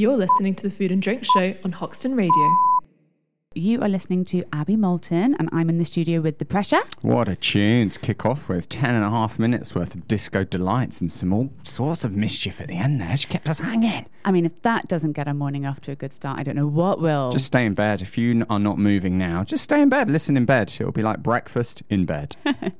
You're listening to the Food and Drink Show on Hoxton Radio. You are listening to Abby Moulton, and I'm in the studio with The Pressure. What a tune to kick off with. Ten and a half minutes worth of disco delights and some all sorts of mischief at the end there. She kept us hanging. I mean, if that doesn't get our morning off to a good start, I don't know what will. Just stay in bed. If you are not moving now, just stay in bed. Listen in bed. It'll be like breakfast in bed.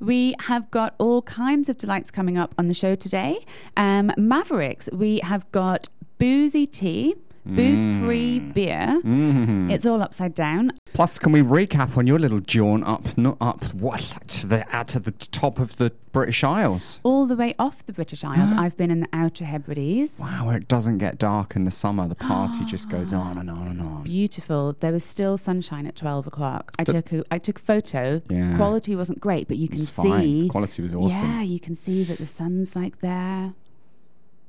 We have got all kinds of delights coming up on the show today. Um, Mavericks, we have got boozy tea, booze free beer. Mm. It's all upside down. Plus, can we recap on your little jaunt up, not up, what, to the, out to the top of the British Isles? All the way off the British Isles, I've been in the Outer Hebrides. Wow, where it doesn't get dark in the summer, the party just goes on and on and on. Beautiful. There was still sunshine at twelve o'clock. I took a, I took a photo. Yeah. Quality wasn't great, but you can fine. see. Quality was awesome. Yeah, you can see that the sun's like there.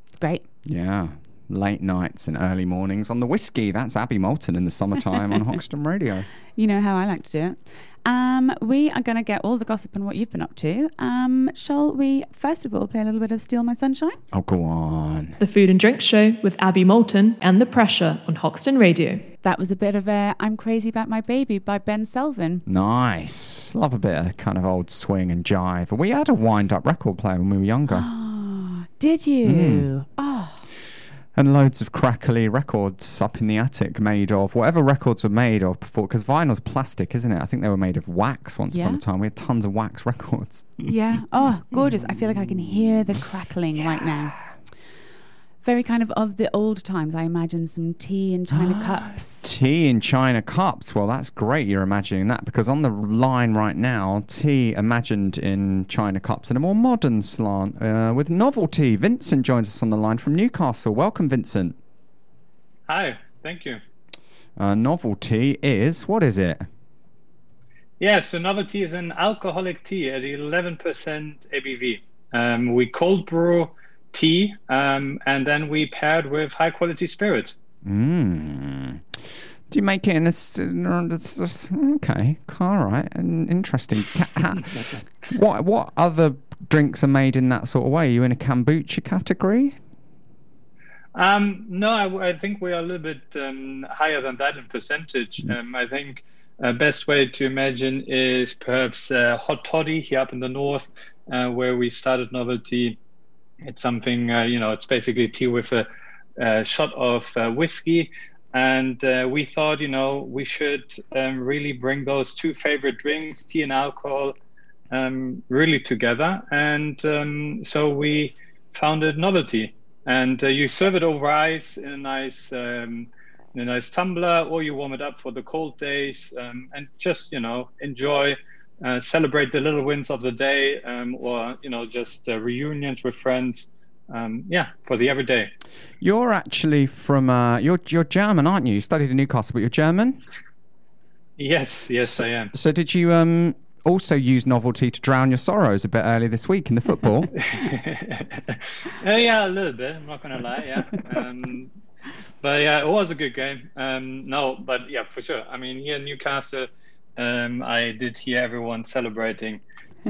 It's great. Yeah. Late nights and early mornings on the whiskey. That's Abby Moulton in the summertime on Hoxton Radio. You know how I like to do it. Um, we are going to get all the gossip on what you've been up to. Um, shall we first of all play a little bit of "Steal My Sunshine"? Oh, go on. The Food and Drink Show with Abby Moulton and The Pressure on Hoxton Radio. That was a bit of a "I'm Crazy About My Baby" by Ben Selvin. Nice. Love a bit of kind of old swing and jive. We had a wind up record player when we were younger. Did you? Oh, and loads of crackly records up in the attic made of whatever records were made of before. Because vinyl's plastic, isn't it? I think they were made of wax once upon a time. We had tons of wax records. yeah. Oh, gorgeous. I feel like I can hear the crackling right now. Very kind of of the old times. I imagine some tea in china cups. Tea in china cups. Well, that's great you're imagining that because on the line right now, tea imagined in china cups in a more modern slant uh, with Noveltea. Vincent joins us on the line from Newcastle. Welcome, Vincent. Hi, thank you. Uh, Noveltea is, what is it? Yes, so Noveltea is an alcoholic tea at 11% ABV. Um, we cold brew tea um, and then we paired with high quality spirits. Mm. Do you make it in a. Okay, all right, and interesting. What, what other drinks are made in that sort of way? Are you in a kombucha category? Um, no, I, I think we are a little bit um, higher than that in percentage. Um, I think uh, best way to imagine is perhaps uh, hot toddy here up in the north, uh, where we started Noveltea. It's something uh, you know. It's basically tea with a, a shot of uh, whiskey, and uh, we thought you know we should um, really bring those two favorite drinks, tea and alcohol, um, really together. And um, so we founded Noveltea, and uh, you serve it over ice in a nice um, in a nice tumbler, or you warm it up for the cold days, um, and just you know enjoy. Uh, celebrate the little wins of the day, um, or you know, just uh, reunions with friends. Um, yeah, for the everyday. You're actually from. Uh, you're you're German, aren't you? You studied in Newcastle, but you're German. Yes, yes, I am. So did you um also use Noveltea to drown your sorrows a bit earlier this week in the football? Uh, yeah, a little bit. I'm not gonna lie. Yeah, um, but yeah, it was a good game. Um, no, but yeah, for sure. I mean, here in Newcastle, um, I did hear everyone celebrating.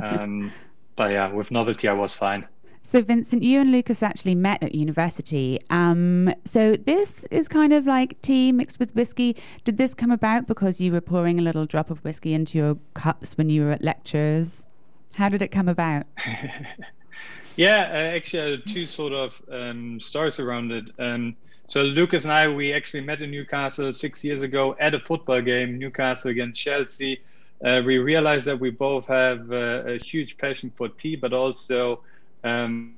Um, but yeah, with Noveltea, I was fine. So, Vincent, you and Lucas actually met at university. Um, so, this is kind of like tea mixed with whiskey. Did this come about because you were pouring a little drop of whiskey into your cups when you were at lectures? How did it come about? Yeah, uh, actually, I had two sort of um, stories around it. Um, so Lucas and I, we actually met in Newcastle six years ago at a football game, Newcastle against Chelsea. Uh, we realized that we both have uh, a huge passion for tea, but also um,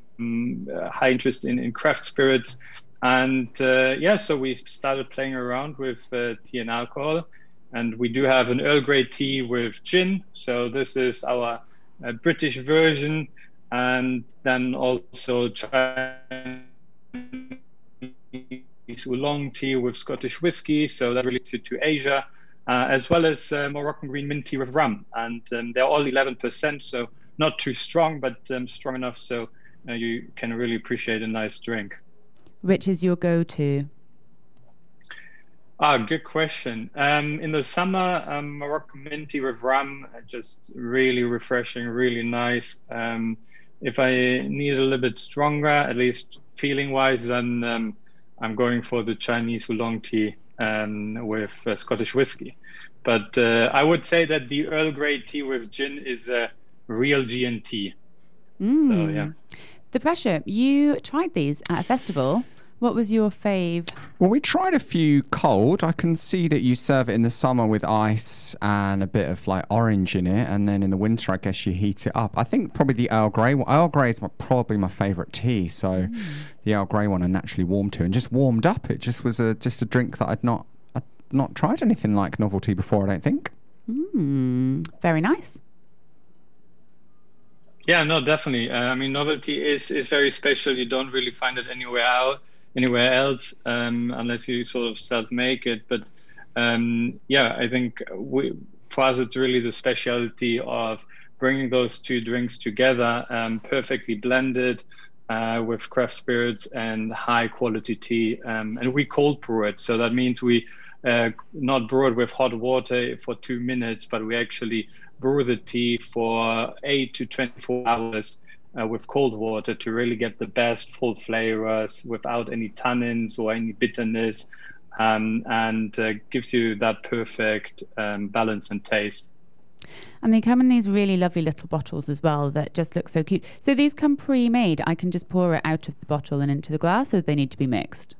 high interest in, in craft spirits. And uh, yeah, so we started playing around with uh, tea and alcohol. And we do have an Earl Grey tea with gin. So this is our uh, British version and then also Chinese oolong tea with Scottish whiskey, so that related to Asia, uh, as well as uh, Moroccan green mint tea with rum, and um, they're all 11%, so not too strong, but um, strong enough so uh, you can really appreciate a nice drink. Which is your go to? Ah, good question. Um, in the summer, um, Moroccan mint tea with rum, uh, just really refreshing, really nice. Um, if I need a little bit stronger, at least feeling wise, then um, I'm going for the Chinese oolong tea um, with uh, Scottish whiskey. But uh, I would say that the Earl Grey tea with gin is a real G&T. Mm. So yeah. The pressure. You tried these at a festival. What was your fave? Well, we tried a few cold. I can see that you serve it in the summer with ice and a bit of like orange in it, and then in the winter, I guess you heat it up. I think probably the Earl Grey. Well, Earl Grey is my, probably my favourite tea, so mm. the Earl Grey one I naturally warmed to, and just warmed up. It just was a just a drink that I'd not I'd not tried anything like Noveltea before. I don't think. Mm, very nice. Yeah, no, definitely. Uh, I mean, Noveltea is is very special. You don't really find it anywhere out anywhere else um, unless you sort of self make it. But um, yeah, I think we, for us, it's really the specialty of bringing those two drinks together, um, perfectly blended. Uh, with craft spirits and high quality tea, um, and we cold brew it. So that means we uh, not brew it with hot water for two minutes, but we actually brew the tea for eight to 24 hours uh, with cold water to really get the best full flavors without any tannins or any bitterness um, and uh, gives you that perfect um, balance and taste. And they come in these really lovely little bottles as well that just look so cute. So these come pre made. I can just pour it out of the bottle and into the glass, or they need to be mixed?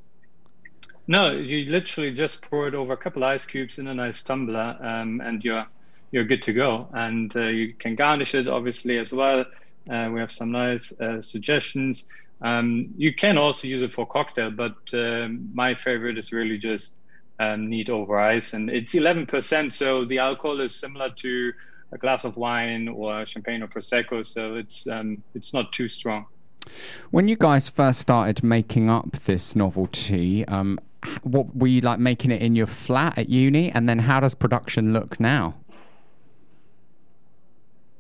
No, you literally just pour it over a couple ice cubes in a nice tumbler, um, and you're you're good to go. And uh, you can garnish it obviously as well. Uh, we have some nice uh, suggestions. Um, you can also use it for cocktail, but um, my favorite is really just um, neat over ice, and it's 11%. So the alcohol is similar to a glass of wine or champagne or prosecco. So it's um, it's not too strong. When you guys first started making up this Noveltea, um, what were you like making it in your flat at uni, and then how does production look now?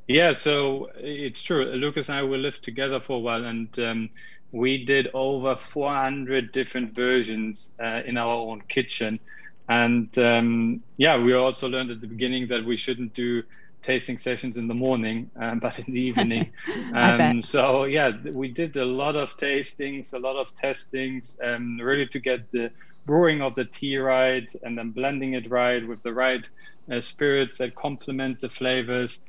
Yeah, so it's true. Lucas and I will live together for a while, and um, we did over 400 different versions uh, in our own kitchen. And um, yeah, we also learned at the beginning that we shouldn't do tasting sessions in the morning, um, but in the evening. Um, so yeah, we did a lot of tastings, a lot of testings, um, really to get the brewing of the tea right, and then blending it right with the right uh, spirits that complement the flavors.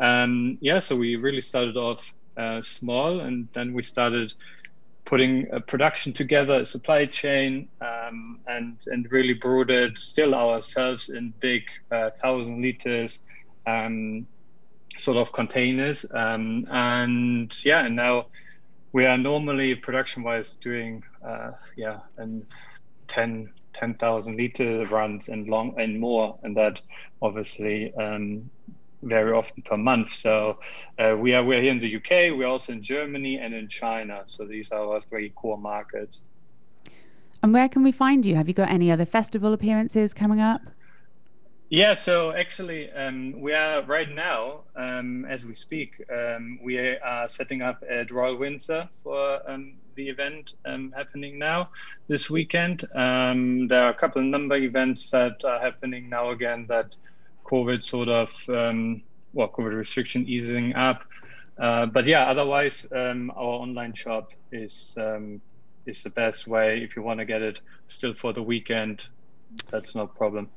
Um, yeah, so we really started off uh, small, and then we started putting a production together, a supply chain, um, and and really it still ourselves in big uh, thousand liters um, sort of containers. Um, and yeah, and now we are normally production wise doing uh, yeah and 10 10,000 liter runs and long and more, and that obviously um, very often per month. So uh, we are we're here in the UK. We're also in Germany and in China. So these are our three core markets. And where can we find you? Have you got any other festival appearances coming up? Yeah, so actually, um, we are right now, um, as we speak, um, we are setting up at Royal Windsor for um, the event um, happening now this weekend. Um, there are a couple of number events that are happening now again that COVID sort of, well, COVID restriction easing up. Uh, but yeah, otherwise, our online shop is is the best way if you want to get it still for the weekend that's no problem.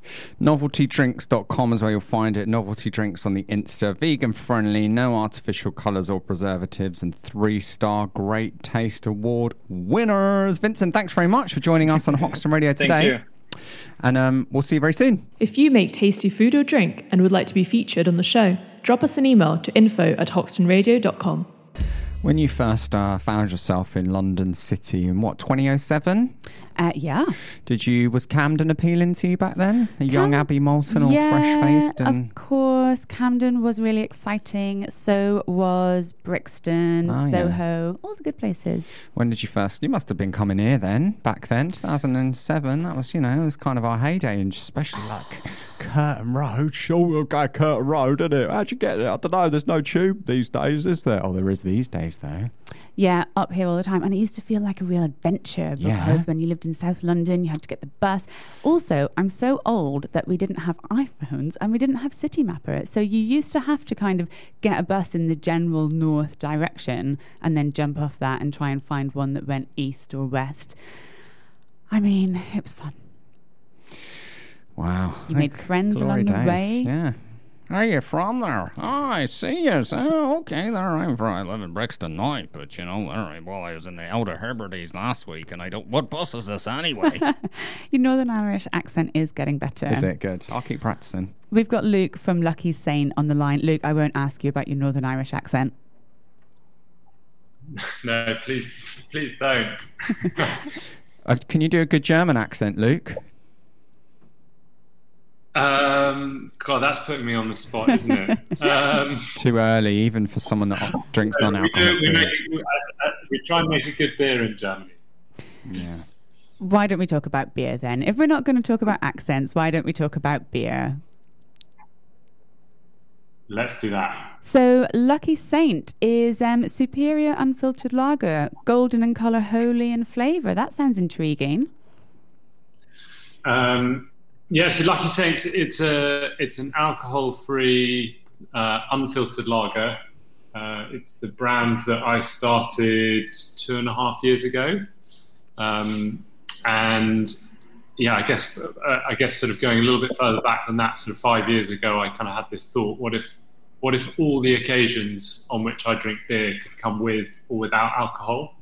Noveltydrinks.com is where you'll find it. Noveltea Drinks on the Insta. Vegan friendly, no artificial colours or preservatives, and three star Great Taste Award winners. Vincent, thanks very much for joining us on Hoxton Radio today. Thank you. And um, we'll see you very soon. If you make tasty food or drink and would like to be featured on the show, drop us an email to info at hoxtonradio.com. When you first uh, found yourself in London City in what 2007? Uh, yeah. Did you was Camden appealing to you back then? A Cam- young Abby Moulton, all yeah, fresh faced, and of course, Camden was really exciting. So was Brixton, oh, Soho, yeah. all the good places. When did you first? You must have been coming here then, back then, 2007. That was, you know, it was kind of our heyday, and especially like Curtain Road. Sure, we'll go Curtain Road, isn't it? How'd you get it? I don't know. There's no tube these days, is there? Oh, there is these days, though. Yeah, up here all the time. And it used to feel like a real adventure because yeah. when you lived in South London, you had to get the bus. Also, I'm so old that we didn't have iPhones and we didn't have Citymapper. So you used to have to kind of get a bus in the general north direction and then jump off that and try and find one that went east or west. I mean, it was fun. Wow. You made friends along the days. way. Yeah. Are you from there? Oh, I see you. Oh, okay, there I'm from. I live in Brixton now, but you know, all right. Well, I was in the Outer Hebrides last week, and I don't. What bus is this anyway? Your Northern Irish accent is getting better. Is it good? I'll keep practicing. We've got Luke from Lucky Saint on the line. Luke, I won't ask you about your Northern Irish accent. No, please, please don't. Uh, can you do a good German accent, Luke? Um, God, that's putting me on the spot, isn't it? Um, It's too early, even for someone that drinks we, non-alcoholic we, make, we, uh, we try and make a good beer in Germany. Yeah. Why don't we talk about beer then? If we're not going to talk about accents, why don't we talk about beer? Let's do that. So, Lucky Saint is um, superior unfiltered lager, golden in colour, holy in flavour. That sounds intriguing. Um, yeah, so Lucky Saint, it's a it's an alcohol-free, uh, unfiltered lager. Uh, it's the brand that I started two and a half years ago, um, and yeah, I guess uh, I guess sort of going a little bit further back than that, sort of five years ago, I kind of had this thought: what if what if all the occasions on which I drink beer could come with or without alcohol?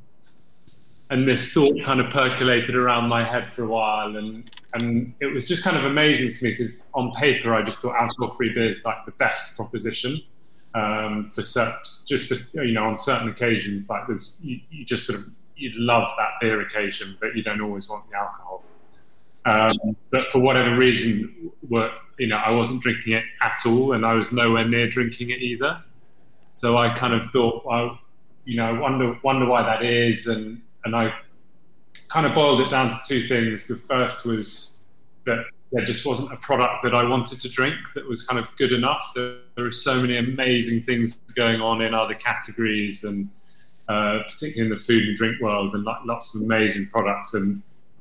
And this thought kind of percolated around my head for a while and and it was just kind of amazing to me because on paper I just thought alcohol free beer is like the best proposition um, for certain, just for you know on certain occasions like there's you, you just sort of you love that beer occasion but you don't always want the alcohol. Um, but for whatever reason were you know I wasn't drinking it at all and I was nowhere near drinking it either. So I kind of thought well you know wonder wonder why that is and and I kind of boiled it down to two things. The first was that there just wasn't a product that I wanted to drink that was kind of good enough. There, there are so many amazing things going on in other categories, and uh, particularly in the food and drink world, and like lots of amazing products. And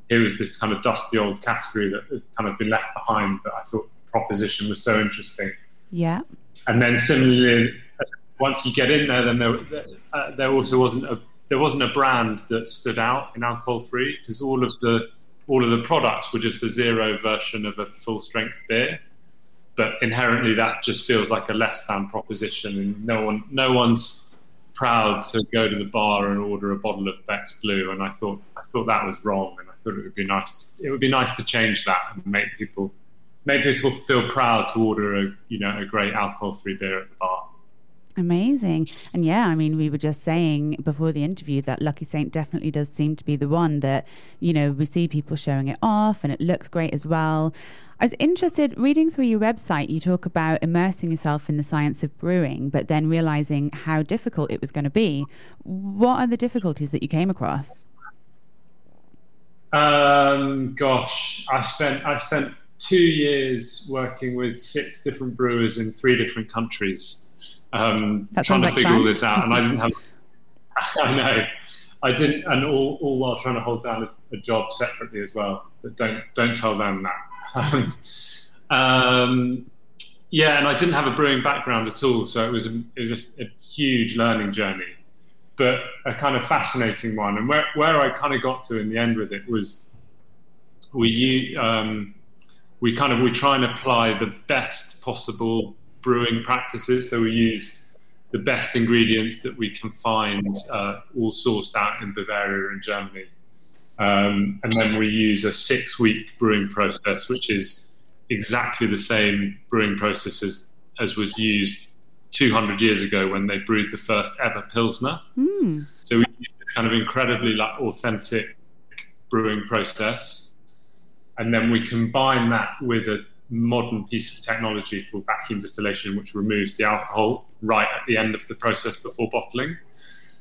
here was this kind of dusty old category that had kind of been left behind. But I thought the proposition was so interesting. Yeah. And then similarly, once you get in there, then there, uh, there also wasn't a there wasn't a brand that stood out in alcohol free because all of the all of the products were just a zero version of a full strength beer. But inherently, that just feels like a less than proposition, and no one no one's proud to go to the bar and order a bottle of Beck's Blue. And I thought I thought that was wrong, and I thought it would be nice. To, it would be nice to change that and make people make people feel proud to order a you know a great alcohol free beer at the bar. Amazing. And yeah, I mean, we were just saying before the interview that Lucky Saint definitely does seem to be the one that, you know, we see people showing it off and it looks great as well. I was interested, reading through your website, you talk about immersing yourself in the science of brewing, but then realizing how difficult it was going to be. What are the difficulties that you came across? Um, gosh, I spent I spent two years working with six different brewers in three different countries, um, trying to like figure fun. all this out, and I didn't have. I know, I didn't, and all, all while trying to hold down a, a job separately as well. But don't don't tell them that. um, yeah, and I didn't have a brewing background at all, so it was a, it was a, a huge learning journey but a kind of fascinating one. And where, where I kind of got to in the end with it was we um, we kind of we try and apply the best possible brewing practices. So we use the best ingredients that we can find, uh, all sourced out in Bavaria and Germany. Um, and then we use a six-week brewing process, which is exactly the same brewing process as, as was used 200 years ago when they brewed the first ever Pilsner. Hmm. So we use this kind of incredibly like authentic brewing process, and then we combine that with a modern piece of technology called vacuum distillation, which removes the alcohol right at the end of the process before bottling.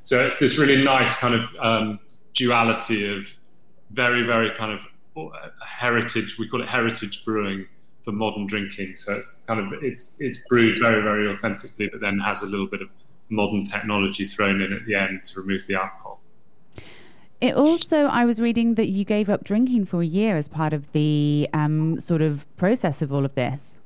So it's this really nice kind of um, duality of very, very kind of uh, heritage. We call it heritage brewing for modern drinking. So it's kind of it's it's brewed very, very authentically, but then has a little bit of modern technology thrown in at the end to remove the alcohol. It also, I was reading that you gave up drinking for a year as part of the um, sort of process of all of this.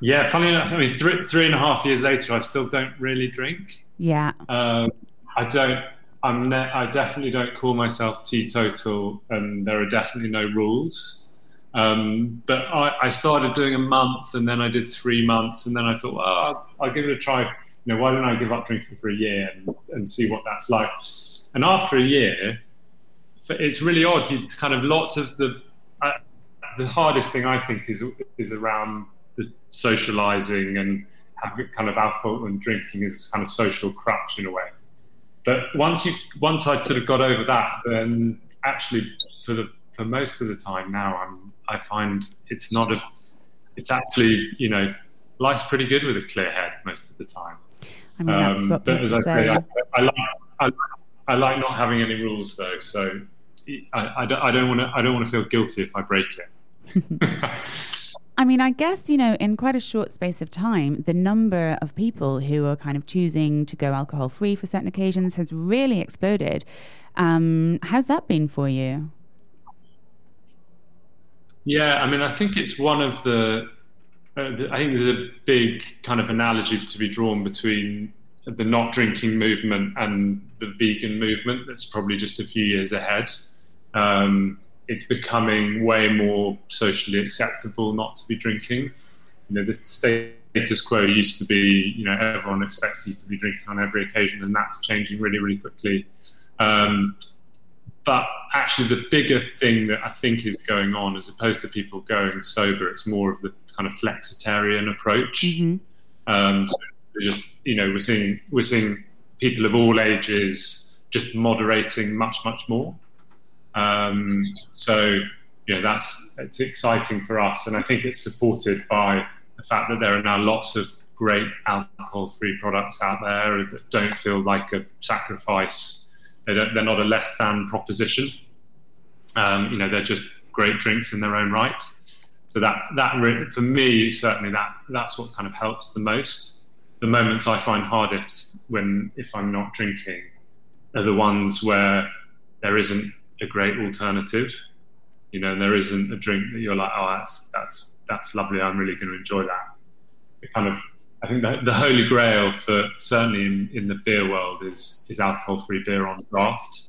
Yeah, funny enough, I mean, three, three and a half years later, I still don't really drink. Yeah. Um, I don't. I'm ne- I definitely don't call myself teetotal, and there are definitely no rules. Um, but I, I, started doing a month, and then I did three months, and then I thought, well, I'll, I'll, give it a try. You know, why don't I give up drinking for a year and, and see what that's like? And after a year, it's really odd. Kind of lots of the uh, the hardest thing I think is is around the socializing and having kind of alcohol and drinking as kind of social crutch in a way. But once you once I sort of got over that, then actually for the for most of the time now, I'm I find it's not a it's actually you know life's pretty good with a clear head most of the time. I mean, that's um, what but as I say, say I, I, like, I, I, like not having any rules though, so I, I don't, want to I don't want to feel guilty if I break it. I mean, I guess, you know, in quite a short space of time, the number of people who are kind of choosing to go alcohol free for certain occasions has really exploded. Um, how's that been for you? Yeah, I mean, I think it's one of the, uh, the, I think there's a big kind of analogy to be drawn between the not drinking movement and the vegan movement that's probably just a few years ahead. Um, it's becoming way more socially acceptable not to be drinking. You know, the status quo used to be, you know, everyone expects you to be drinking on every occasion, and that's changing really, really quickly. Um, but actually, the bigger thing that I think is going on, as opposed to people going sober, it's more of the kind of flexitarian approach. Mm-hmm. Um, so just, you know, we're seeing we're seeing people of all ages just moderating much, much more. Um, so, you know, that's it's exciting for us, and I think it's supported by the fact that there are now lots of great alcohol-free products out there that don't feel like a sacrifice. They are not a less than proposition. Um, you know, they're just great drinks in their own right. So that that for me certainly that that's what kind of helps the most. The moments I find hardest when if I'm not drinking are the ones where there isn't a great alternative. You know, and there isn't a drink that you're like, oh, that's that's that's lovely. I'm really going to enjoy that. It kind of, I think the, the holy grail for certainly in, in the beer world is is alcohol-free beer on draft,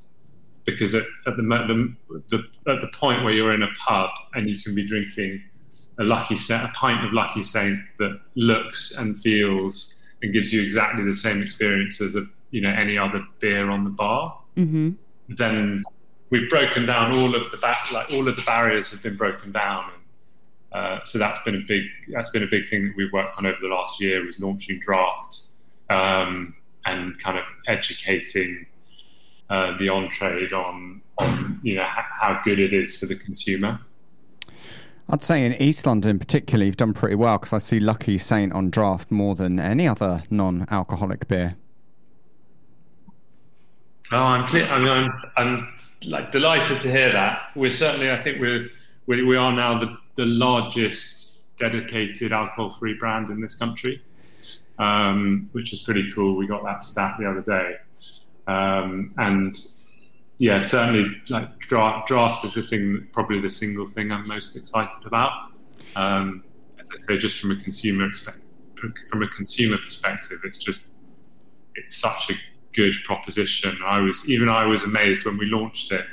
because at, at the, the, the at the point where you're in a pub and you can be drinking a lucky set, a pint of Lucky Saint that looks and feels and gives you exactly the same experience as a you know any other beer on the bar, mm-hmm. then we've broken down all of the back, like all of the barriers have been broken down. And, uh, so that's been a big that's been a big thing that we've worked on over the last year was launching draft um, and kind of educating uh, the on trade on on you know ha- how good it is for the consumer. I'd say in East London in particular, you've done pretty well because I see Lucky Saint on draft more than any other non-alcoholic beer. Oh, I'm, I mean, I'm, I'm like delighted to hear that. We're certainly, I think we're we, we are now the, the largest dedicated alcohol-free brand in this country, um, which is pretty cool. We got that stat the other day, um, and yeah, certainly like draft, draft is the thing, probably the single thing I'm most excited about. Um, as I say, just from a consumer from a consumer perspective, it's just it's such a good proposition. I was even I was amazed when we launched it,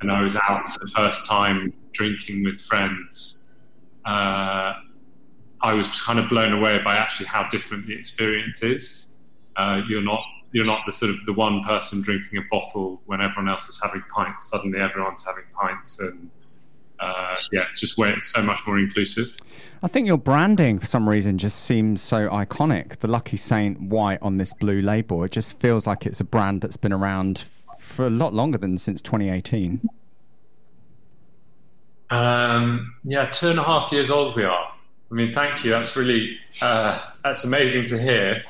and I was out for the first time drinking with friends. Uh, I was kind of blown away by actually how different the experience is. Uh, you're not you're not the sort of the one person drinking a bottle when everyone else is having pints. Suddenly, everyone's having pints, and uh, yeah, it's just where it's so much more inclusive. I think your branding, for some reason, just seems so iconic. The Lucky Saint white on this blue label, it just feels like it's a brand that's been around for a lot longer than since 2018. Um, yeah, two and a half years old we are. I mean, thank you. That's really uh, that's amazing to hear.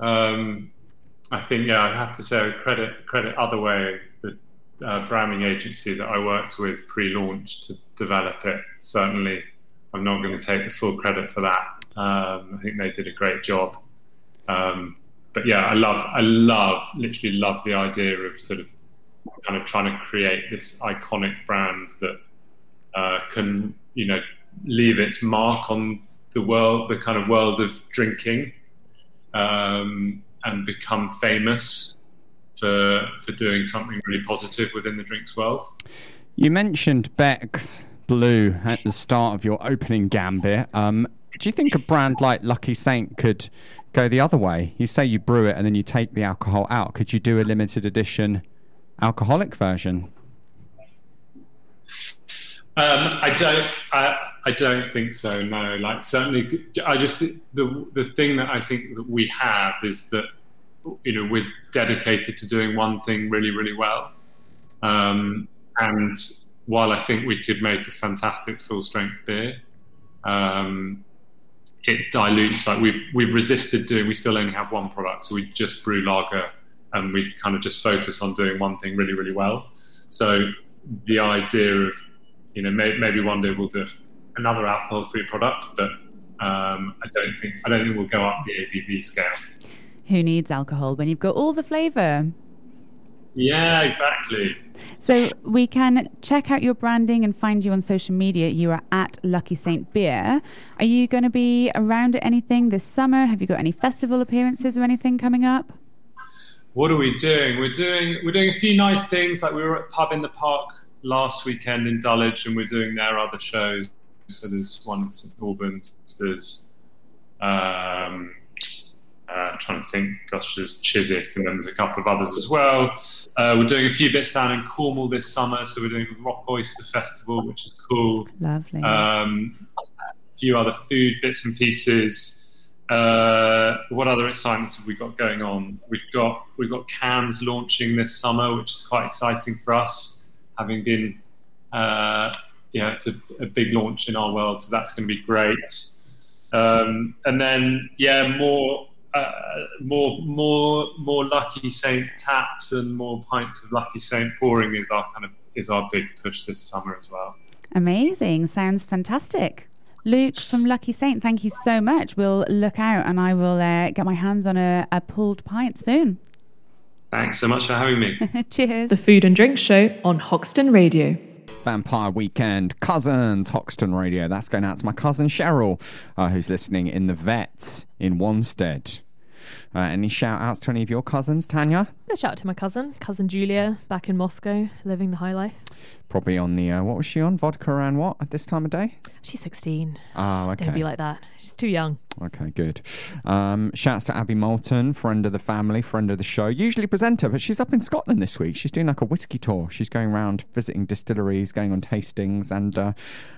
Um, I think yeah, I have to say credit credit Otherway uh, branding agency that I worked with pre-launch to develop it. Certainly, I'm not going to take the full credit for that. Um, I think they did a great job. Um, but yeah, I love, I love, literally love the idea of sort of kind of trying to create this iconic brand that uh, can, you know, leave its mark on the world, the kind of world of drinking, um, and become famous for for doing something really positive within the drinks world. You mentioned Beck's Blue at the start of your opening gambit. Um, do you think a brand like Lucky Saint could go the other way? You say you brew it and then you take the alcohol out. Could you do a limited edition alcoholic version? Um, I don't. I, I don't think so. No. Like certainly, I just the the thing that I think that we have is that you know we're dedicated to doing one thing really really well, um, and while I think we could make a fantastic full strength beer, um, it dilutes. Like we've we've resisted doing. We still only have one product, so we just brew lager, and we kind of just focus on doing one thing really really well. So the idea of you know may, maybe one day we'll do another alcohol-free product, but um, I don't think I don't think we'll go up the ABV scale. Who needs alcohol when you've got all the flavour? Yeah, exactly. So we can check out your branding and find you on social media. You are at Lucky Saint Beer. Are you going to be around at anything this summer? Have you got any festival appearances or anything coming up? What are we doing? We're doing we're doing a few nice things. Like we were at Pub in the Park last weekend in Dulwich, and we're doing their other shows. So there's one at St Albans. There's um, uh, trying to think, gosh, there's Chiswick, and then there's a couple of others as well. Uh, we're doing a few bits down in Cornwall this summer, so we're doing Rock Oyster Festival, which is cool. Lovely. Um, a few other food bits and pieces. Uh, what other excitements have we got going on? We've got we've got cans launching this summer, which is quite exciting for us, having been uh, yeah, it's a, a, big launch in our world, so that's going to be great. Um, and then yeah, more uh, more more more Lucky Saint taps and more pints of Lucky Saint pouring is our kind of is our big push this summer as well. Amazing! Sounds fantastic. Luke from Lucky Saint, thank you so much. We'll look out and I will uh, get my hands on a, a pulled pint soon. Thanks so much for having me. Cheers. The Food and Drink Show on Hoxton Radio. Vampire Weekend Cousins Hoxton Radio. That's going out to my cousin Cheryl, uh, who's listening in the vets in Wanstead. Uh, any shout outs to any of your cousins, Tanya? A shout out to my cousin, cousin Julia, back in Moscow, living the high life. Probably on the, uh, what was she on? Vodka and what at this time of day? She's 16. Oh, okay. Don't be like that. She's too young. Okay, good. Um, shouts to Abby Moulton, friend of the family, friend of the show, usually presenter, but she's up in Scotland this week. She's doing like a whiskey tour. She's going around visiting distilleries, going on tastings, and uh,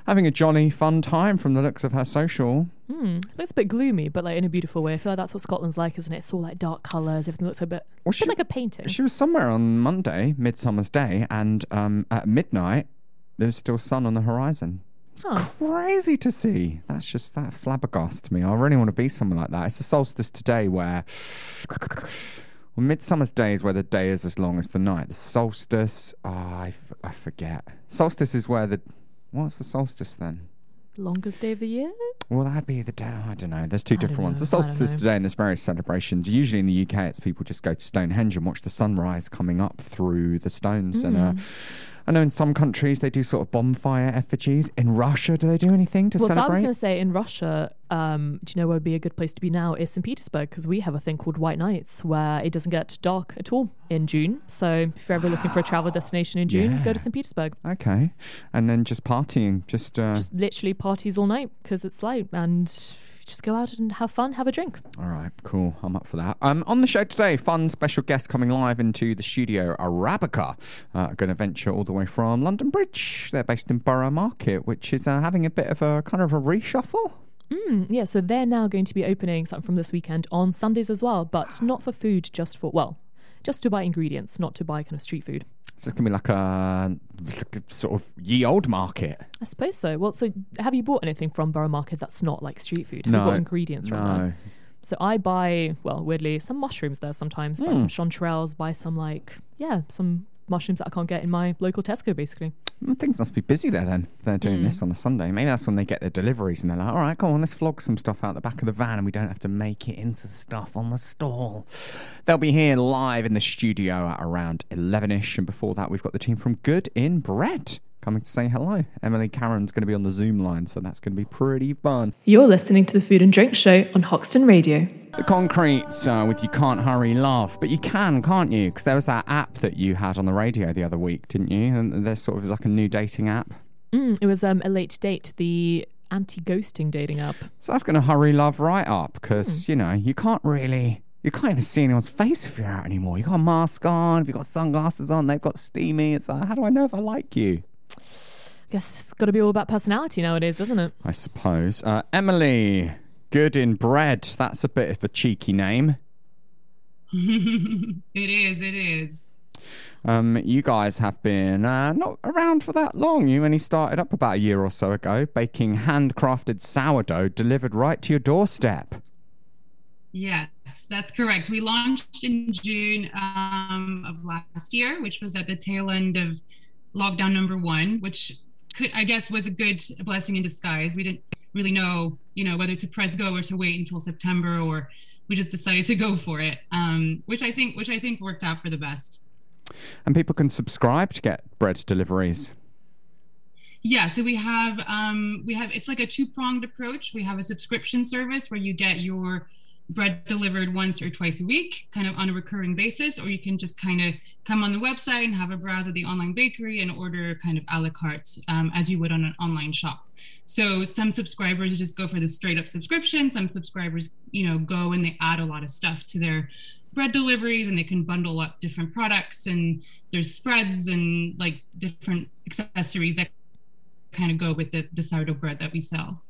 having a jolly fun time from the looks of her social. Mm, looks a bit gloomy, but like in a beautiful way. I feel like that's what Scotland's like, isn't it? It's all like dark colours. Everything looks a bit, well, she, a bit like a painting. She was somewhere on Monday, Midsummer's Day, and um, at midnight there was still sun on the horizon. Oh. Crazy to see. That's just that flabbergasted me. I really want to be someone like that. It's a solstice today where. Well, Midsummer's Day is where the day is as long as the night. The solstice, oh, I, f- I forget. Solstice is where the. What's the solstice then? Longest day of the year? Well, that'd be the day. I don't know. There's two I different ones. The solstice know. today, and there's various celebrations. Usually in the UK, it's people just go to Stonehenge and watch the sunrise coming up through the stones. And uh. I know in some countries they do sort of bonfire effigies. In Russia, do they do anything to Well, so I was going to say in Russia, um, do you know where would be a good place to be now? Is St. Petersburg because we have a thing called White Nights where it doesn't get dark at all in June. So if you're ever looking for a travel destination in June, Yeah. go to St. Petersburg. okay, and then just partying, just, uh, Just literally parties all night because it's light and just go out and have fun, have a drink. All right, cool. I'm up for that. Um, on the show today, fun special guest coming live into the studio, Arabica. Uh, going to venture all the way from London Bridge. They're based in Borough Market, which is uh, having a bit of a kind of a reshuffle. Mm, yeah, so they're now going to be opening something from this weekend on Sundays as well, but not for food, just for, well, just to buy ingredients, not to buy kind of street food. So it's going to be like a, like a sort of ye old market. I suppose so. Well, so have you bought anything from Borough Market that's not like street food? Have you bought ingredients from No. there? So I buy, well, weirdly, some mushrooms there sometimes. Buy Hmm. some chanterelles, buy some like, yeah, some mushrooms that I can't get in my local Tesco, basically. Well, Things must be busy there then. They're doing hmm. this on a Sunday. Maybe that's when they get their deliveries and they're like, all right, come on, let's flog some stuff out the back of the van and we don't have to make it into stuff on the stall. They'll be here live in the studio at around 11 ish. And before that, we've got the team from Good in Bread coming to say hello. Emily Karen's going to be on the Zoom line, so that's going to be pretty fun. You're listening to the Food and Drink Show on Hoxton Radio. The Concretes uh, with You Can't Hurry Love, but you can, can't you? Because there was that app that you had on the radio the other week, didn't you? And there's sort of like a new dating app. Mm, it was um, a late date, the anti-ghosting dating app. So that's going to hurry love right up because, you know, you can't really, you can't even see anyone's face if you're out anymore. you got a mask on, if you've got sunglasses on, they've got steamy. It's like, how do I know if I like you? Guess it's got to be all about personality nowadays, doesn't it? I suppose. Uh, Emily, good in bread. That's a bit of a cheeky name. it is, it is. Um, you guys have been uh, not around for that long. You only started up about a year or so ago, baking handcrafted sourdough delivered right to your doorstep. Yes, that's correct. We launched in June um, of last year, which was at the tail end of lockdown number one, which could, I guess, was a good blessing in disguise. We didn't really know, you know, whether to press go or to wait until September, or we just decided to go for it, um, which I think, which I think worked out for the best. And people can subscribe to get bread deliveries. Yeah, so we have um, we have it's like a two pronged approach. We have a subscription service where you get your bread delivered once or twice a week, kind of on a recurring basis, or you can just kind of come on the website and have a browse of the online bakery and order kind of a la carte um, as you would on an online shop. So some subscribers just go for the straight up subscription. Some subscribers, you know, go and they add a lot of stuff to their bread deliveries and they can bundle up different products and there's spreads and like different accessories that kind of go with the, the sourdough bread that we sell.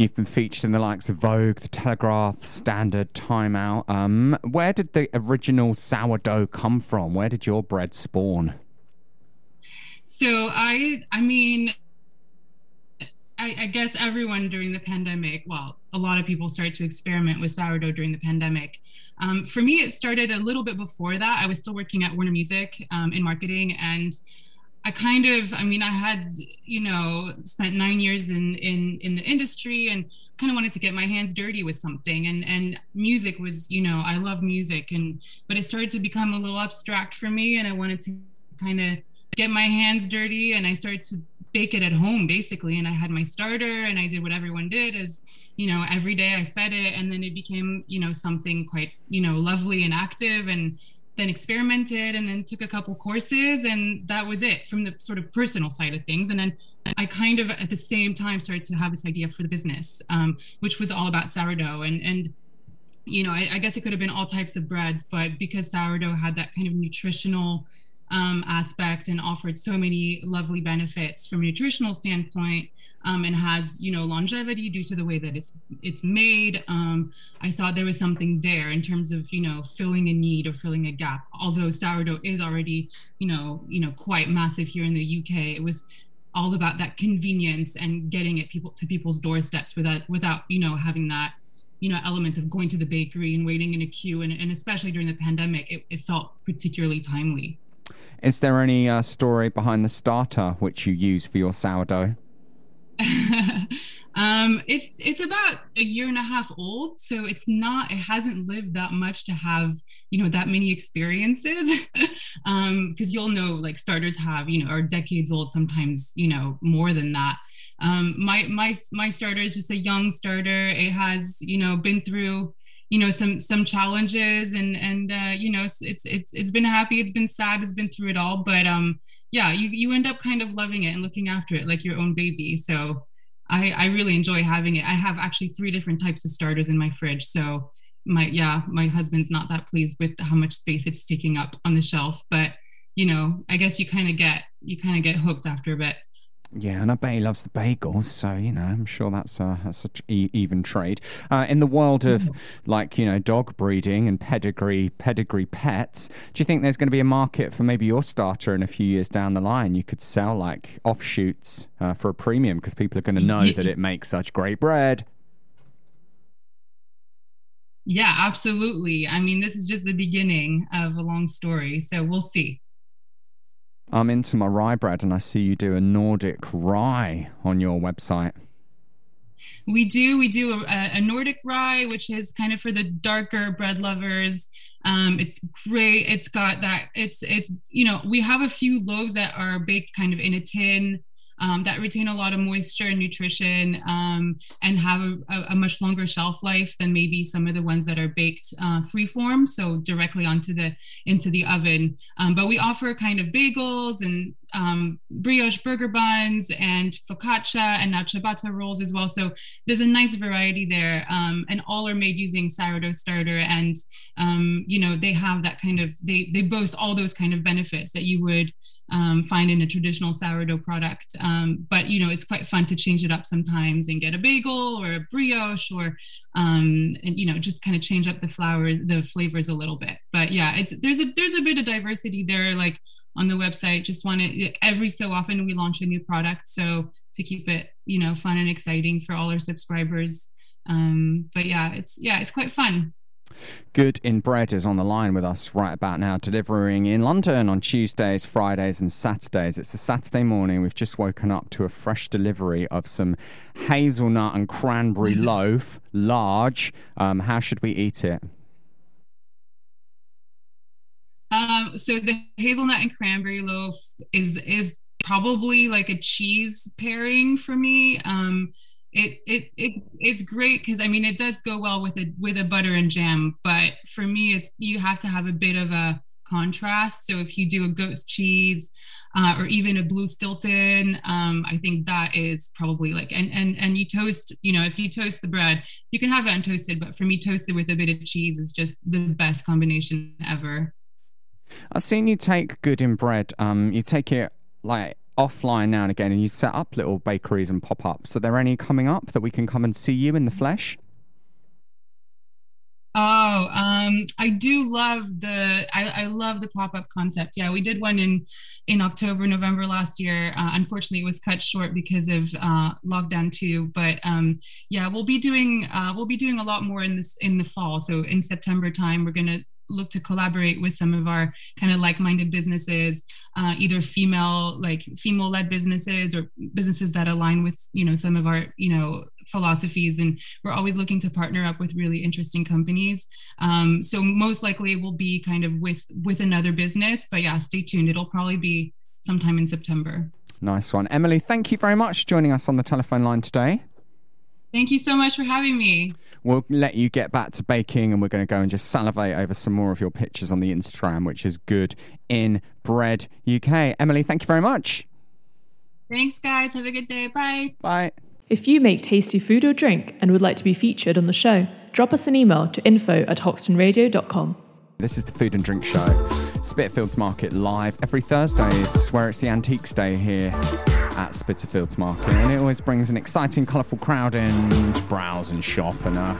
You've been featured in the likes of Vogue, The Telegraph, Standard, Time Out. Um, where did the original sourdough come from? Where did your bread spawn? So I, I mean, I, I, guess everyone during the pandemic, well, a lot of people started to experiment with sourdough during the pandemic. Um, for me, it started a little bit before that. I was still working at Warner Music um, in marketing, and I kind of, I mean, I had, you know, spent nine years in in in the industry and kind of wanted to get my hands dirty with something. And and music was you know i love music and but it started to become a little abstract for me and i wanted to kind of get my hands dirty and i started to bake it at home basically. And i had my starter and i did what everyone did as you know every day i fed it and then it became you know something quite you know lovely and active and then experimented and then took a couple courses and that was it from the sort of personal side of things. And then i kind of at the same time started to have this idea for the business um, which was all about sourdough. And and you know I, I guess it could have been all types of bread but because sourdough had that kind of nutritional um, aspect and offered so many lovely benefits from a nutritional standpoint um, and has you know longevity due to the way that it's it's made. Um, i thought there was something there in terms of you know filling a need or filling a gap. Although sourdough is already you know you know quite massive here in the uk it was all about that convenience and getting it people to people's doorsteps without without you know having that you know element of going to the bakery and waiting in a queue. And, and especially during the pandemic it, it felt particularly timely is there any uh, story behind the starter which you use for your sourdough? um, it's it's about a year and a half old, so it's not. It hasn't lived that much to have you know that many experiences. um, because you'll know like starters have you know are decades old, sometimes you know more than that. Um, my my my starter is just a young starter. It has you know been through you know some some challenges and and uh, you know it's, it's it's it's been happy it's been sad it's been through it all but um yeah you you end up kind of loving it and looking after it like your own baby. So i i really enjoy having it. I have actually three different types of starters in my fridge. So my yeah my husband's not that pleased with how much space it's taking up on the shelf but you know i guess you kind of get you kind of get hooked after a bit yeah, and I bet he loves the bagels, so you know, I'm sure that's a, that's such e- even trade. Uh, in the world of like you know dog breeding and pedigree pedigree pets, do you think there's going to be a market for maybe your starter in a few years down the line? You could sell like offshoots uh, for a premium because people are going to know that it makes such great bread. Yeah, absolutely. I mean, this is just the beginning of a long story, so we'll see. I'm into my rye bread and I see you do a Nordic rye on your website. We do. We do a, a Nordic rye, which is kind of for the darker bread lovers. Um, it's great. It's got that. It's it's you know we have a few loaves that are baked kind of in a tin um, that retain a lot of moisture and nutrition um, and have a, a, much longer shelf life than maybe some of the ones that are baked uh, freeform, so directly onto the into the oven. Um, but we offer kind of bagels and um, brioche burger buns and focaccia and now ciabatta rolls as well. So there's a nice variety there, um, and all are made using sourdough starter. And um, you know they have that kind of they they boast all those kind of benefits that you would um, find in a traditional sourdough product. Um, but you know, it's quite fun to change it up sometimes and get a bagel or a brioche or um, and you know, just kind of change up the flowers, the flavors a little bit. But yeah, it's there's a there's a bit of diversity there. Like on the website, just want to every so often we launch a new product, so to keep it you know fun and exciting for all our subscribers. Um, but yeah, it's yeah, it's quite fun. Good in Bread is on the line with us right about now, delivering in London on Tuesdays, Fridays, and Saturdays. It's a Saturday morning. We've just woken up to a fresh delivery of some hazelnut and cranberry loaf, large. Um, how should we eat it? Um, so the hazelnut and cranberry loaf is is probably like a cheese pairing for me. Um, it it, it it's great because I mean it does go well with a with a butter and jam, but for me it's you have to have a bit of a contrast. So if you do a goat's cheese uh, or even a blue Stilton, um, I think that is probably like and and and you toast. You know, if you toast the bread, you can have it untoasted, but for me, toasted with a bit of cheese is just the best combination ever. I've seen you take good in bread. Um, you take it like offline now and again and you set up little bakeries and pop ups. Are there any coming up that we can come and see you in the flesh? Oh, um, I do love the I, I love the pop up concept. Yeah, we did one in in October, November last year. Uh, unfortunately, it was cut short because of uh, lockdown too. But um, yeah, we'll be doing uh, we'll be doing a lot more in this in the fall. So in September time, we're gonna look to collaborate with some of our kind of like-minded businesses uh, either female like female-led businesses or businesses that align with you know some of our you know philosophies. And we're always looking to partner up with really interesting companies. Um, so most likely it will be kind of with with another business. But yeah stay tuned. It'll probably be sometime in september. Nice one. Emily thank you very much for joining us on the telephone line today Thank you so much for having me. We'll let you get back to baking and we're going to go and just salivate over some more of your pictures on the Instagram, which is good in bread UK. Emily, thank you very much. Thanks, guys. Have a good day. Bye. Bye. If you make tasty food or drink and would like to be featured on the show, drop us an email to info at hoxtonradio.com. This is the Food and Drink Show. Spitalfields Market live every Thursday Thursdays, where it's the Antiques Day here at Spitalfields Market, and it always brings an exciting, colourful crowd in to browse and shop and uh,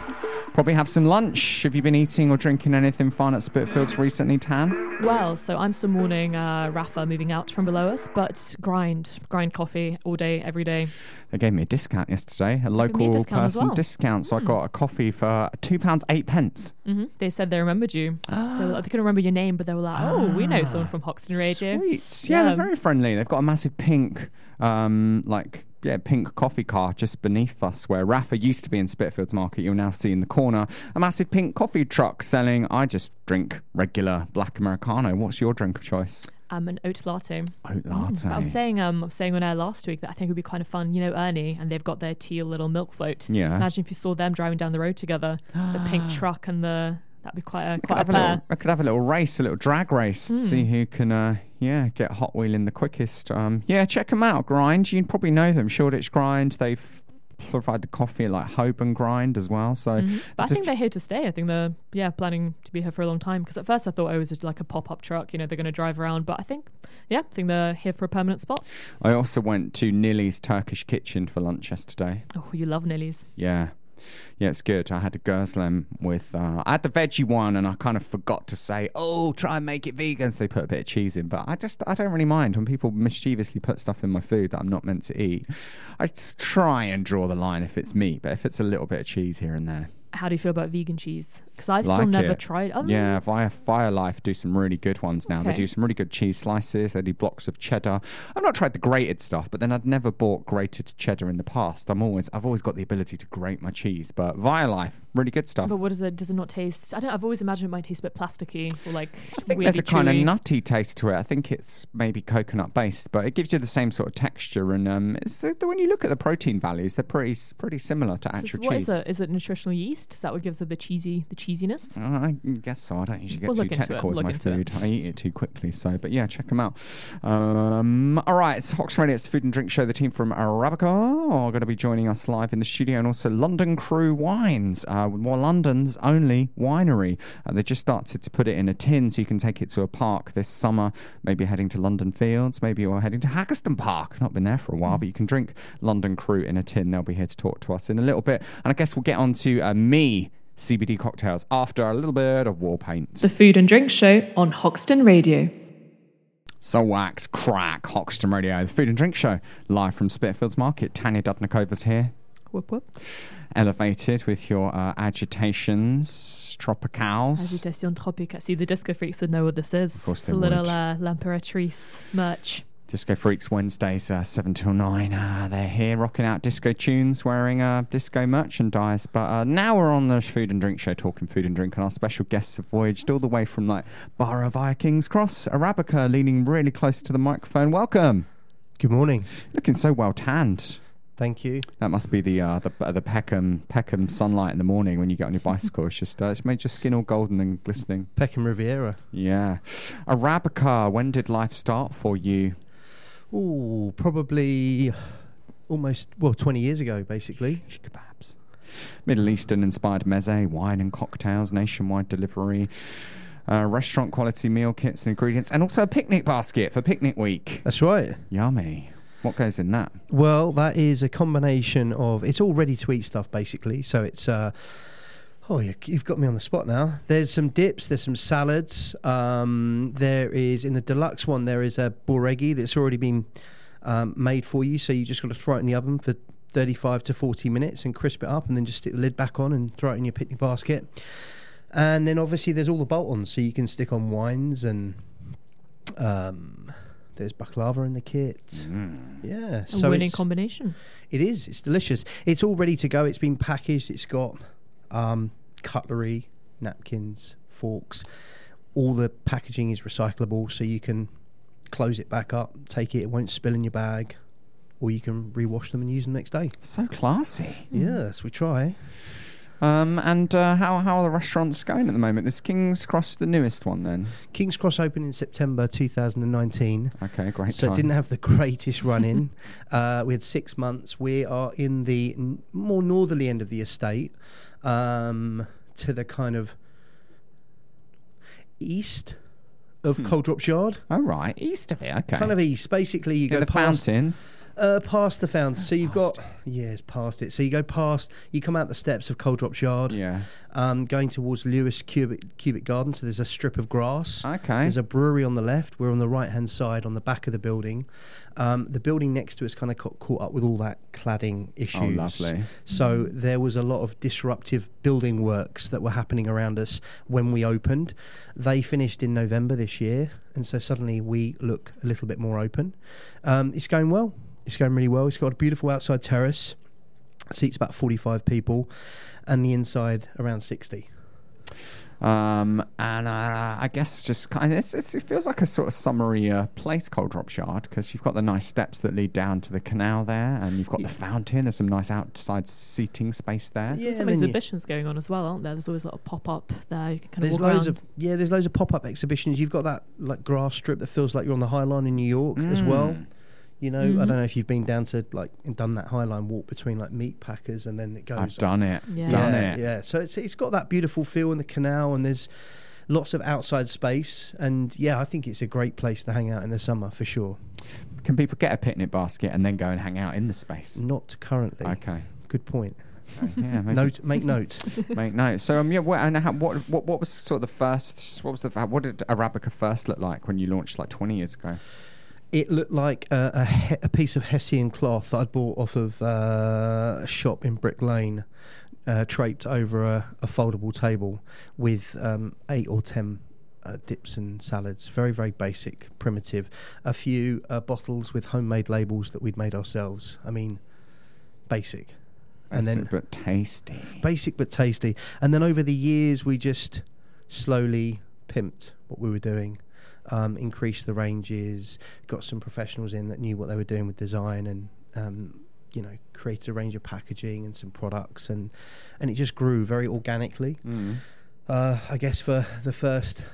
probably have some lunch. Have you been eating or drinking anything fun at Spitalfields recently, Tan? Well, so I'm still mourning uh, Rafa moving out from below us, but grind, grind coffee all day, every day. They gave me a discount yesterday, a local discount person well. discount. So I got a coffee for two pounds eight pence. hmm They said they remembered you. They, were, they couldn't remember your name, but they were like, "Oh, we know someone from Hoxton Radio." Sweet. Yeah, they're very friendly. They've got a massive pink, um, like yeah, pink coffee car just beneath us, where Rafa used to be in Spitalfields Market. You'll now see in the corner a massive pink coffee truck selling. I just drink regular black americano. What's your drink of choice? Um, an oat latte. Oat Mm, but I was saying, um, I was saying on air last week that I think it would be kind of fun. You know, Ernie, and they've got their teal little milk float. Yeah. Imagine if you saw them driving down the road together, the pink truck and the that'd be quite a I could, quite a have a little, I could have a little race, a little drag race, to Hmm. see who can, uh, yeah, get Hot Wheeling the quickest. Um, yeah, check them out. Grind, you probably know them. Shoreditch Grind. They f- provide the coffee at like Holborn Grind as well. So, Mhm. But I think they're here to stay. I think they're yeah planning to be here for a long time. Because at first I thought oh, it was like a pop up truck. You know, they're going to drive around. But I think yeah, I think they're here for a permanent spot. I also went to Nilly's Turkish Kitchen for lunch yesterday. Oh, you love Nilly's. Yeah. Yeah, it's good. I had a gözleme with, uh, I had the veggie one and I kind of forgot to say, oh, try and make it vegan. So they put a bit of cheese in. But I just, I don't really mind when people mischievously put stuff in my food that I'm not meant to eat. I just try and draw the line if it's meat, but if it's a little bit of cheese here and there. How do you feel about vegan cheese? Because I've still never it. tried. Oh, Yeah, Via Fire Life do some really good ones now. They do some really good cheese slices. They do blocks of cheddar. I've not tried the grated stuff, but then I'd never bought grated cheddar in the past. I'm always I've always got the ability to grate my cheese. But Violife, really good stuff. But what is it? Does it not taste? I don't. I've always imagined it might taste a bit plasticky or like I think there's a kind of nutty taste to it. I think it's maybe coconut based, but it gives you the same sort of texture. And um, it's, uh, when you look at the protein values, they're pretty pretty similar to So- so actual what cheese. is it? Is it nutritional yeast? Is that what gives it the cheesy, the cheesiness? Uh, I guess so. I don't usually get We'll too look into it, technical with my into it. food. I eat it too quickly. So, but yeah, check them out. Um, all right, it's Hoxton Radio. It's the Food and Drink Show. The team from Arabica are going to be joining us live in the studio, and also London Cru Wines, uh, well, London's only winery. Uh, they just started to put it in a tin, so you can take it to a park this summer. Maybe heading to London Fields, maybe you're heading to Haggerston Park. Not been there for a while, but you can drink London Cru in a tin. They'll be here to talk to us in a little bit, and I guess we'll get on to uh, me. CBD cocktails after a little bit of wall paint. The Food and Drink Show on Hoxton Radio. So wax, crack, Hoxton Radio, the food and drink show, live from Spitalfields Market. Tanya Dudnikova's here, Whoop whoop. elevated with your uh, agitations, tropicals. Agitation Tropica. See, the disco freaks would know what this is. Of course it's they a little would. uh, L'Imperatrice merch. Disco Freaks Wednesdays, uh, 7 till 9. Uh, they're here rocking out disco tunes, wearing uh, disco merchandise. But uh, now we're on the food and drink show, talking food and drink, and our special guests have voyaged all the way from like Barra via King's Cross, Arabica, leaning really close to the microphone. Welcome. Good morning. Looking so well tanned. Thank you. That must be the uh, the uh, the Peckham Peckham sunlight in the morning when you get on your bicycle. It's just uh, it's made your skin all golden and glistening. Peckham Riviera. Yeah, Arabica. When did life start for you? Ooh, probably almost well 20 years ago, basically. Shish kebabs. Middle Eastern inspired meze, wine and cocktails, nationwide delivery, uh, restaurant quality meal kits and ingredients, and also a picnic basket for picnic week. That's right. Yummy. What goes in that? Well, that is a combination of it's all ready to eat stuff basically. So it's uh Oh, you- you've got me on the spot now. There's some dips, there's some salads. Um, there is in the deluxe one there is a boregi that's already been um, made for you. So you just got to throw it in the oven for 35 to 40 minutes and crisp it up, and then just stick the lid back on and throw it in your picnic basket. And then obviously there's all the bolt-ons, so you can stick on wines and um, there's baklava in the kit. Mm. Yeah, A so winning it's- combination. it is. It's delicious. It's all ready to go. It's been packaged. It's got um, cutlery, napkins, forks. All the packaging is recyclable, so you can close it back up, take it. It won't spill in your bag, or you can rewash them and use them next day. So classy. Yes, we try. Um, and uh, how how are the restaurants going at the moment? Is King's Cross the newest one then? King's Cross opened in September 2019. Okay, great. So time. it didn't have the greatest run in. uh, we had six months. We are in the n- more northerly end of the estate, um, to the kind of east of Hmm. Coal Drops Yard. Oh right, east of it. Okay. Kind of east. Basically, you In go the past, fountain. Uh, past the fountain. So you've got yeah, it's past it. So you go past. You come out the steps of Coal Drops Yard, Yeah. um, going towards Lewis Cubitt Cubitt Garden. So there's a strip of grass. Okay. There's a brewery on the left. We're on the right hand side on the back of the building. Um, the building next to us kind of got caught up with all that cladding issues. oh, lovely. So there was a lot of disruptive building works that were happening around us when we opened. They finished in November this year, and so suddenly we look a little bit more open. Um, it's going well. It's going really well. It's got a beautiful outside terrace. Seats about 45 people, and the inside around 60. Um, and uh, I guess just kind of, it's, it's, it feels like a sort of summery uh, place, Coal Drops Yard, because you've got the nice steps that lead down to the canal there, and you've got Yeah. the fountain. There's some nice outside seating space there. Yeah, There's some and then you- exhibitions going on as well, aren't there? There's always a little pop up there. You can kind There's of walk loads around. of yeah. There's loads of pop up exhibitions. You've got that like grass strip that feels like you're on the High Line in New York as well. You know, I Mhm. don't know if you've been down to like and done that Highline walk between like meat packers and then it goes. I've done it. Yeah. Done yeah, it. yeah. So it's it's got that beautiful feel in the canal and there's lots of outside space and yeah, I think it's a great place to hang out in the summer for sure. Can people get a picnic basket and then go and hang out in the space? Not currently. Okay. Good point. Yeah, maybe Note, make note. make note. So um, yeah, what, and how, what what what was sort of the first? What was the what did Arabica first look like when you launched like 20 years ago? It looked like a, a, he- a piece of Hessian cloth that I'd bought off of uh, a shop in Brick Lane. uh, draped over a, a foldable table with um, eight or ten uh, dips and salads. Very, very basic, primitive. A few uh, bottles with homemade labels that we'd made ourselves. I mean, basic. And then Basic but tasty. basic but tasty. And then over the years, we just slowly pimped what we were doing, um, increased the ranges, got some professionals in that knew what they were doing with design, and um, you know, created a range of packaging and some products, and and it just grew very organically. Mm. Uh, I guess for the first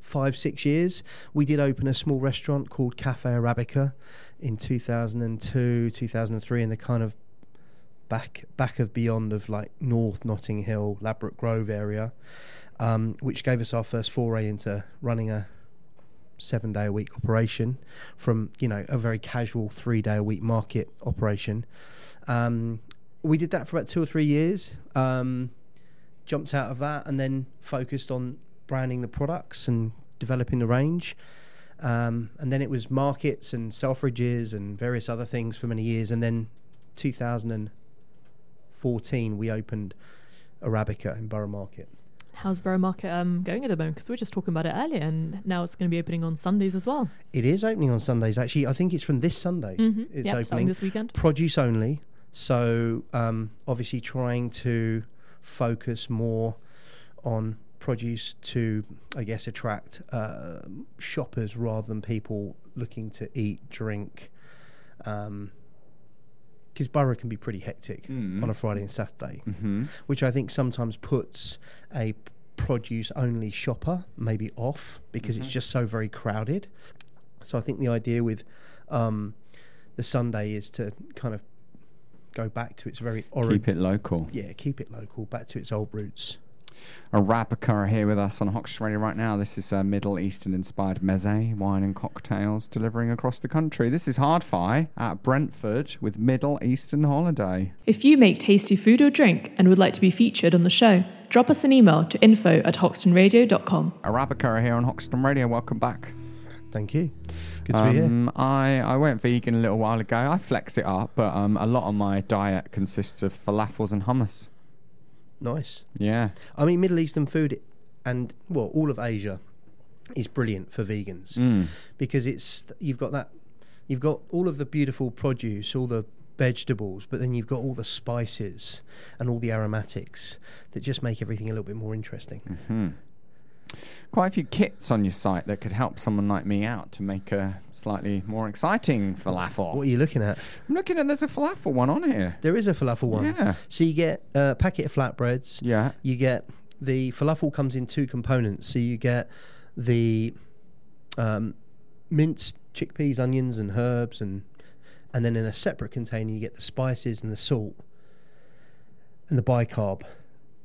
five, six years, we did open a small restaurant called Cafe Arabica in 2002, 2003, in the kind of back back of beyond of like North Notting Hill, Ladbroke Grove area, um, which gave us our first foray into running a seven day a week operation from you know a very casual three day a week market operation. Um, we did that for about two or three years. Um, jumped out of that and then focused on branding the products and developing the range. Um, and then it was markets and Selfridges and various other things for many years. And then 2014, we opened Arabica in Borough Market. How's Borough Market um, going at the moment? Because we were just talking about it earlier, and now it's going to be opening on Sundays as well. It is opening on Sundays. Actually, I think it's from this Sunday. Mm-hmm. It's yep, opening. this weekend. produce only. So um, obviously trying to focus more on produce to, I guess, attract uh, shoppers rather than people looking to eat, drink. Because Borough can be pretty hectic Mm. on a Friday and Saturday, hmm which I think sometimes puts a produce only shopper maybe off because it's just so very crowded. So I think the idea with um, the Sunday is to kind of go back to its very origin. Keep it local. Yeah, keep it local, back to its old roots. Arabica are here with us on Hoxton Radio right now. This is uh, Middle Eastern inspired meze, wine and cocktails delivering across the country. This is Hard-Fi at Brentford with Middle Eastern Holiday. If you make tasty food or drink and would like to be featured on the show, drop us an email to info at hoxtonradio.com. Arabica are here on Hoxton Radio. Welcome back. Thank you. Good to be here. Um, I, I went vegan a little while ago. I flex it up, but um, a lot of my diet consists of falafels and hummus. Nice. Yeah. I mean, Middle Eastern food and, well, all of Asia is brilliant for vegans Mm. because it's you've got that you've got all of the beautiful produce, all the vegetables, but then you've got all the spices and all the aromatics that just make everything a little bit more interesting. Hmm. Quite a few kits on your site that could help someone like me out to make a slightly more exciting falafel. What are you looking at? I'm looking at there's a falafel one on here. There is a falafel one. Yeah. So you get a packet of flatbreads. Yeah. You get the falafel comes in two components. So you get the um, minced chickpeas, onions, and herbs, and and then in a separate container you get the spices and the salt and the bicarb,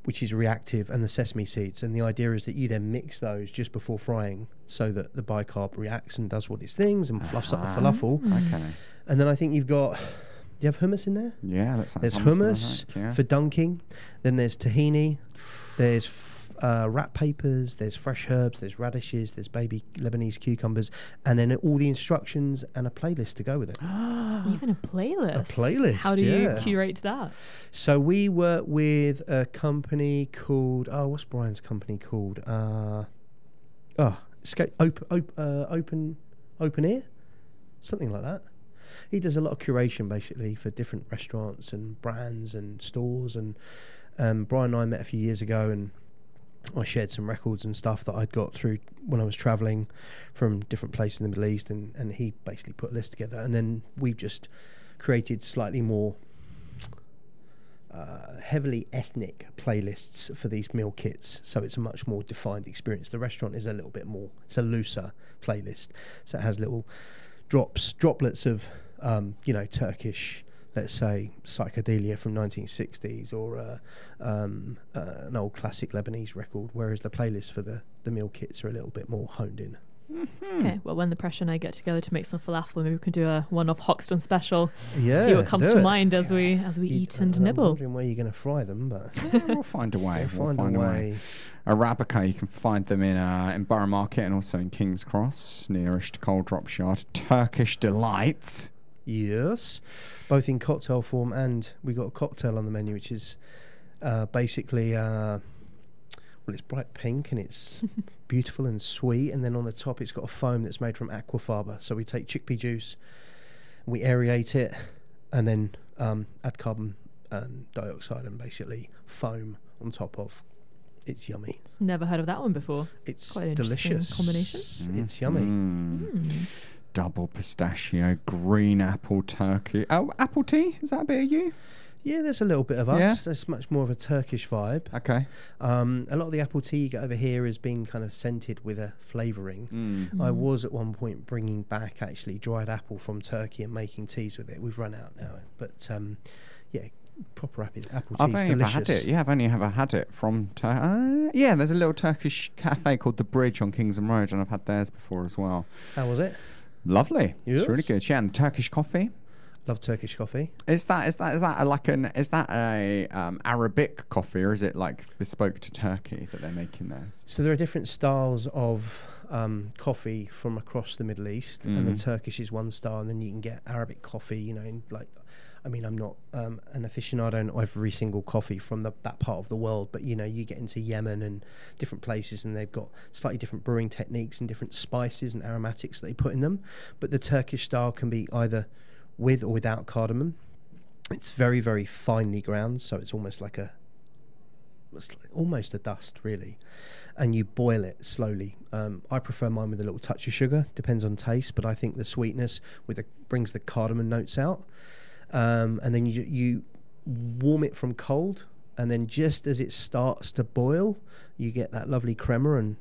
which is reactive, and the sesame seeds. And the idea is that you then mix those just before frying, so that the bicarb reacts and does what its things and fluffs up the Ah. falafel. Okay. And then I think you've got. Do you have hummus in there? Yeah, that sounds There's hummus, hummus like, yeah. for dunking. Then there's tahini. There's uh, wrap papers. There's fresh herbs. There's radishes. There's baby Lebanese cucumbers. And then all the instructions and a playlist to go with it. Even a playlist. A playlist, How do yeah. you curate that? So we work with a company called oh, what's Brian's company called? Uh, oh, escape, op, op, uh, open open ear, something like that. He does a lot of curation basically for different restaurants and brands and stores. And um, Brian and I met a few years ago, and I shared some records and stuff that I'd got through when I was traveling from different places in the Middle East, and, and he basically put a list together, and then we've just created slightly more uh, heavily ethnic playlists for these meal kits, so it's a much more defined experience. The restaurant is a little bit more; it's a looser playlist, so it has little drops, droplets of, um, you know, Turkish, let's say, psychedelia from 1960s, or uh, um, uh, an old classic Lebanese record. Whereas the playlists for the the meal kits are a little bit more honed in. Okay, well, when the pressure and I get together to make some falafel, maybe we can do a one-off Hoxton special. Yeah, See what comes to it. mind as we as we You- eat and nibble. I'm nibble. wondering where you're going to fry them, but Yeah, we'll find a way. we'll We'll find, a way. Arabica, you can find them in uh, in Borough Market and also in King's Cross, nearest Coal Drop Yard. Turkish Delight. Yes, both in cocktail form, and we got a cocktail on the menu, which is Uh, basically, uh, well, it's bright pink and it's beautiful and sweet. And then on the top, it's got a foam that's made from aquafaba. So we take chickpea juice, we aerate it, and then um, add carbon and dioxide and basically foam on top of. It's yummy. Never heard of that one before. It's Quite an delicious combination. It's yummy. Mm. Double pistachio, green apple turkey. Oh, apple tea? Is that a bit of you? Yeah, there's a little bit of us. Yeah. There's much more of a Turkish vibe. Okay. Um, a lot of the apple tea you get over here has been kind of scented with a flavouring. Mm. I was at one point bringing back actually dried apple from Turkey and making teas with it. We've run out now, but um, yeah, proper apple, apple tea I've is only ever delicious. had it. Yeah, I've only ever had it from. Tur- uh, yeah, there's a little Turkish cafe called the Bridge on Kingston Road, and I've had theirs before as well. How was it? Lovely. It's really good. Yeah, and the Turkish coffee. Love Turkish coffee. Is that is that is that a, like an is that a um, Arabic coffee or is it like bespoke to Turkey that they're making there? So there are different styles of um, coffee from across the Middle East, and the Mhm. Turkish is one style, and then you can get Arabic coffee. You know, in like, I mean, I'm not um, an aficionado on every single coffee from the, that part of the world, but you know, you get into Yemen and different places, and they've got slightly different brewing techniques and different spices and aromatics that they put in them. But the Turkish style can be either with or without cardamom. It's very, very finely ground, so it's almost like a it's almost a dust, really. And you boil it slowly. Um, I prefer mine with a little touch of sugar. Depends on taste, but I think the sweetness with the brings the cardamom notes out. Um, and then you you warm it from cold, and then just as it starts to boil, you get that lovely crema and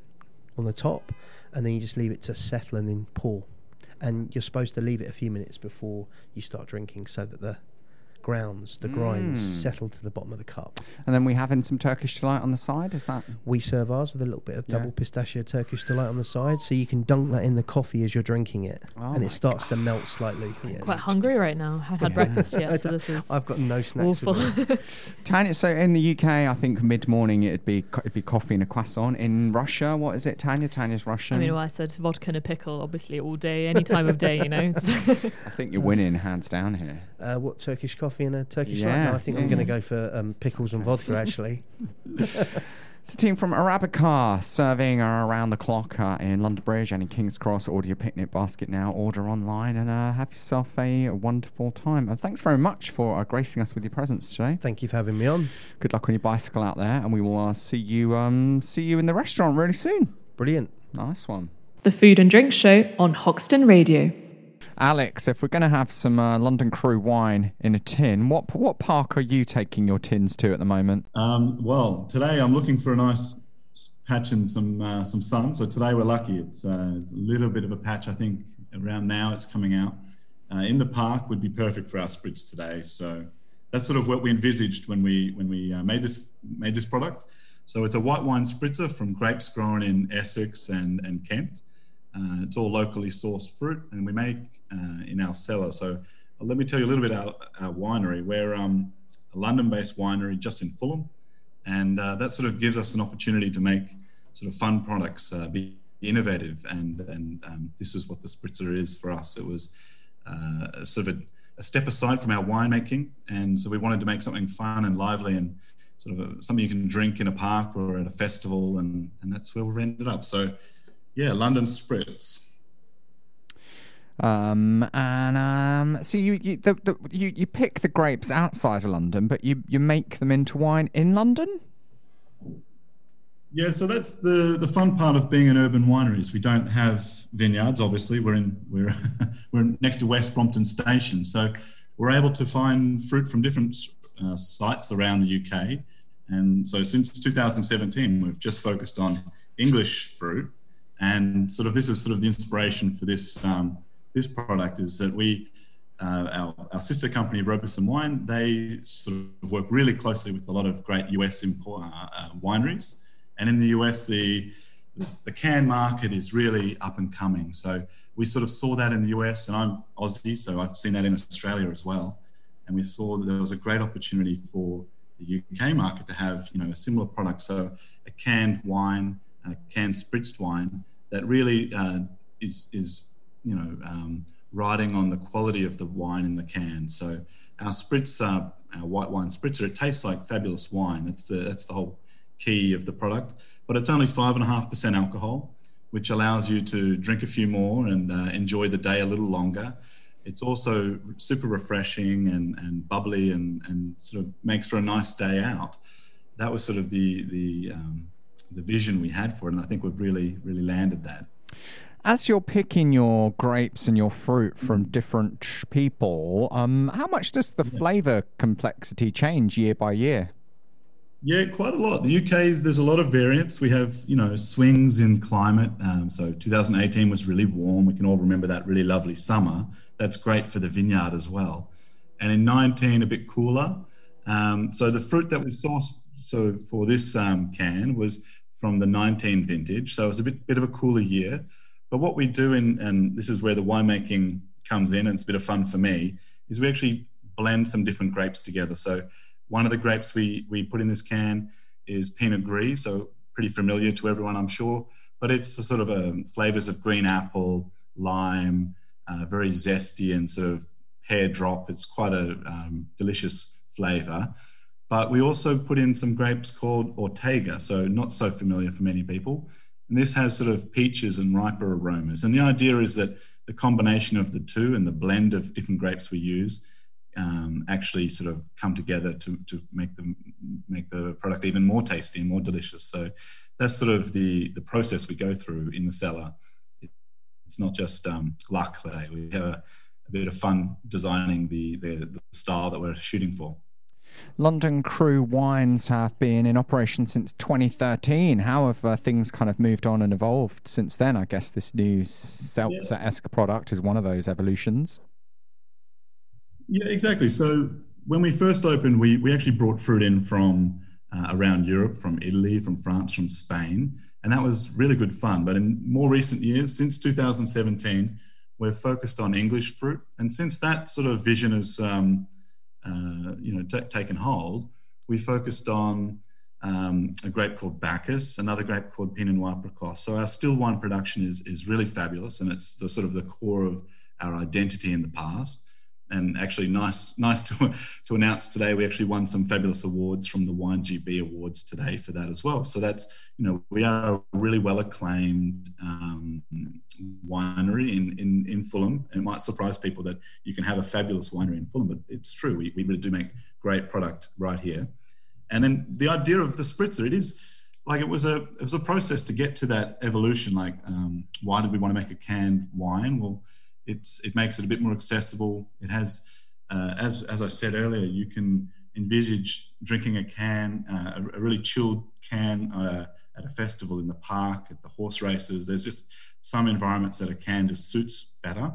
on the top, and then you just leave it to settle and then pour. And you're supposed to leave it a few minutes before you start drinking, so that the grounds, the grinds, Mm. settle to the bottom of the cup. And then we have in some Turkish delight on the side. Is that? We serve ours with a little bit of Yeah. double pistachio Turkish delight on the side, so you can dunk that in the coffee as you're drinking it, Oh and it starts to melt slightly. Yeah, Quite hungry right now. I haven't had Yeah. breakfast yet, so this is I've got no snacks. awful. With me. Tanya, so in the UK, I think mid morning it'd be co- it'd be coffee and a croissant. In Russia, what is it, Tanya? Tanya's Russian. I mean, well, I said vodka and a pickle, obviously, all day, any time of day, you know. I think you're winning hands down here. Uh, what Turkish coffee and a Turkish Yeah, yeah, No, I think I'm going to go for um, pickles and vodka. Actually, It's a team from Arabica serving around the clock uh, in London Bridge and in King's Cross. Order your picnic basket now. Order online and uh, have yourself a wonderful time. And thanks very much for uh, gracing us with your presence today. thank you for having me on. Good luck on your bicycle out there, and we will uh, see you um, see you in the restaurant really soon. Brilliant. Nice one. the Food and Drink Show on Hoxton Radio. Alex, if we're going to have some uh, London Cru wine in a tin, what what park are you taking your tins to at the moment? Um, well, today I'm looking for a nice patch and some uh, some sun. So today we're lucky. It's, uh, it's a little bit of a patch. I think around now it's coming out. Uh, in the park would be perfect for our spritz today. So that's sort of what we envisaged when we when we uh, made this made this product. So it's a white wine spritzer from grapes grown in Essex and and Kent. Uh, it's all locally sourced fruit, and we make uh, in our cellar. So uh, let me tell you a little bit about our winery. We're um, a London-based winery just in Fulham, and uh, that sort of gives us an opportunity to make sort of fun products, be innovative, and and um, this is what the spritzer is for us. It was sort of a, a step aside from our winemaking, and so we wanted to make something fun and lively and sort of a, something you can drink in a park or at a festival, and and that's where we ended up. So yeah, London spritz. Um, and um, so you you, the, the, you you pick the grapes outside of London, but you, you make them into wine in London. Yeah, so that's the the fun part of being an urban winery is we don't have vineyards. Obviously, we're in we're we're next to West Brompton Station, so we're able to find fruit from different uh, sites around the UK. And so since 2017, we've just focused on English fruit, and sort of this is sort of the inspiration for this um, this product is that we. Uh, our, our sister company, Roberson Wine, they sort of work really closely with a lot of great US import, uh, uh, wineries. And in the US, the the can market is really up and coming. So we sort of saw that in the US, and I'm Aussie, so I've seen that in Australia as well. And we saw that there was a great opportunity for the UK market to have, you know, a similar product. So a canned wine, canned spritzed wine that really uh, is is you know um, riding on the quality of the wine in the can. So our spritzer, our white wine spritzer, it tastes like fabulous wine. That's the that's the whole key of the product. But it's only five and a half percent alcohol, which allows you to drink a few more and uh, enjoy the day a little longer. It's also super refreshing and, and bubbly and, and sort of makes for a nice day out. That was sort of the the um, the vision we had for it, and I think we've really really landed that. As you're picking your grapes and your fruit from different people, um, how much does the flavour complexity change year by year? Yeah, quite a lot. The UK, is there's a lot of variance. We have, you know, swings in climate. Um, so 2018 was really warm. We can all remember that really lovely summer. That's great for the vineyard as well. And in 19, a bit cooler. Um, so the fruit that we sourced so for this um, can was from the 19 vintage. So it was a bit, bit of a cooler year. But what we do, in, and this is where the winemaking comes in, and it's a bit of fun for me, is we actually blend some different grapes together. So one of the grapes we, we put in this can is Pinot Gris, so pretty familiar to everyone, I'm sure. But it's a sort of a um, flavors of green apple, lime, uh, very zesty and sort of pear drop. It's quite a um, delicious flavor. But we also put in some grapes called Ortega, so not so familiar for many people. And this has sort of peaches and riper aromas. And the idea is that the combination of the two and the blend of different grapes we use um, actually sort of come together to, to make the make the product even more tasty and more delicious. So that's sort of the the process we go through in the cellar. It's not just um, luck. We have a, a, bit of fun designing the, the the style that we're shooting for. London Cru Wines have been in operation since 2013. How have uh, things kind of moved on and evolved since then? I guess this new seltzer esque product is one of those evolutions. Yeah, exactly. So when we first opened, we, we actually brought fruit in from uh, around Europe, from Italy, from France, from Spain, and that was really good fun. But in more recent years, since 2017, we're focused on English fruit, and since that sort of vision has um, uh, you know, t- taken hold, we focused on um, a grape called Bacchus, another grape called Pinot Noir Precoce. So our still wine production is is really fabulous, and it's the sort of the core of our identity in the past and actually nice nice to, to announce today we actually won some fabulous awards from the wine gb awards today for that as well. So that's you know we are a really well acclaimed um, winery in, in in fulham. It might surprise people that you can have a fabulous winery in fulham but it's true. We, we really do make great product right here. And then the idea of the spritzer it is like it was a it was a process to get to that evolution like um, why did we want to make a canned wine? Well it's it makes it a bit more accessible. It has, uh, as as I said earlier, you can envisage drinking a can, uh, a, a, really chilled can uh, at a festival in the park, at the horse races. There's just some environments that a can just suits better.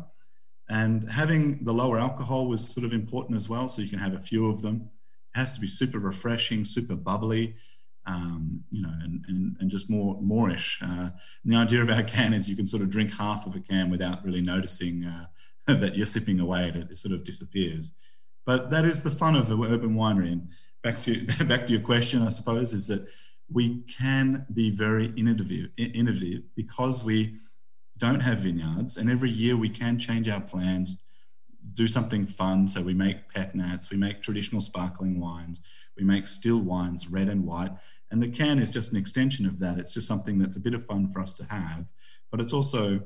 And having the lower alcohol was sort of important as well, so you can have a few of them. It has to be super refreshing, super bubbly um, you know, and, and, and just more moreish. Uh, the idea of our can is you can sort of drink half of a can without really noticing uh, that you're sipping away. It, it sort of disappears. But that is the fun of the urban winery. And back to back to your question, I suppose, is that we can be very innovative, innovative because we don't have vineyards, and every year we can change our plans, do something fun. So we make pet nats, we make traditional sparkling wines, we make still wines, red and white, and the can is just an extension of that. It's just something that's a bit of fun for us to have, but it's also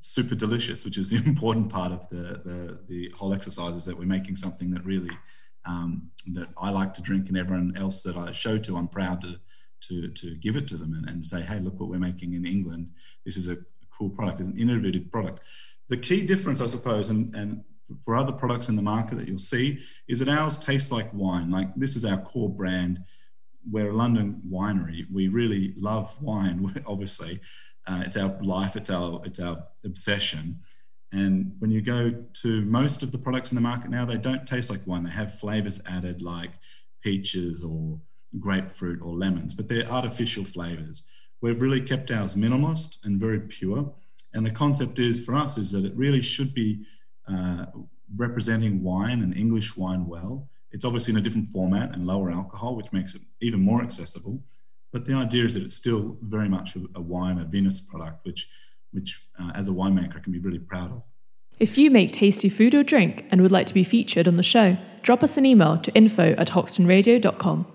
super delicious, which is the important part of the, the, the whole exercise is that we're making something that really um, that I like to drink and everyone else that I show to, I'm proud to to, to give it to them and, and say, hey, look what we're making in England. This is a cool product, it's an innovative product. The key difference, I suppose, and, and for other products in the market that you'll see, is that ours tastes like wine. Like this is our core brand we're a London winery. We really love wine, obviously. Uh, it's our life, it's our, it's our obsession. And when you go to most of the products in the market now, they don't taste like wine. They have flavors added like peaches or grapefruit or lemons, but they're artificial flavors. We've really kept ours minimalist and very pure. And the concept is for us is that it really should be uh, representing wine and English wine well it's obviously in a different format and lower alcohol, which makes it even more accessible. But the idea is that it's still very much a, wine, a vinous product, which, which uh, as a winemaker, I can be really proud of. If you make tasty food or drink and would like to be featured on the show, drop us an email to info at hoxtonradio.com.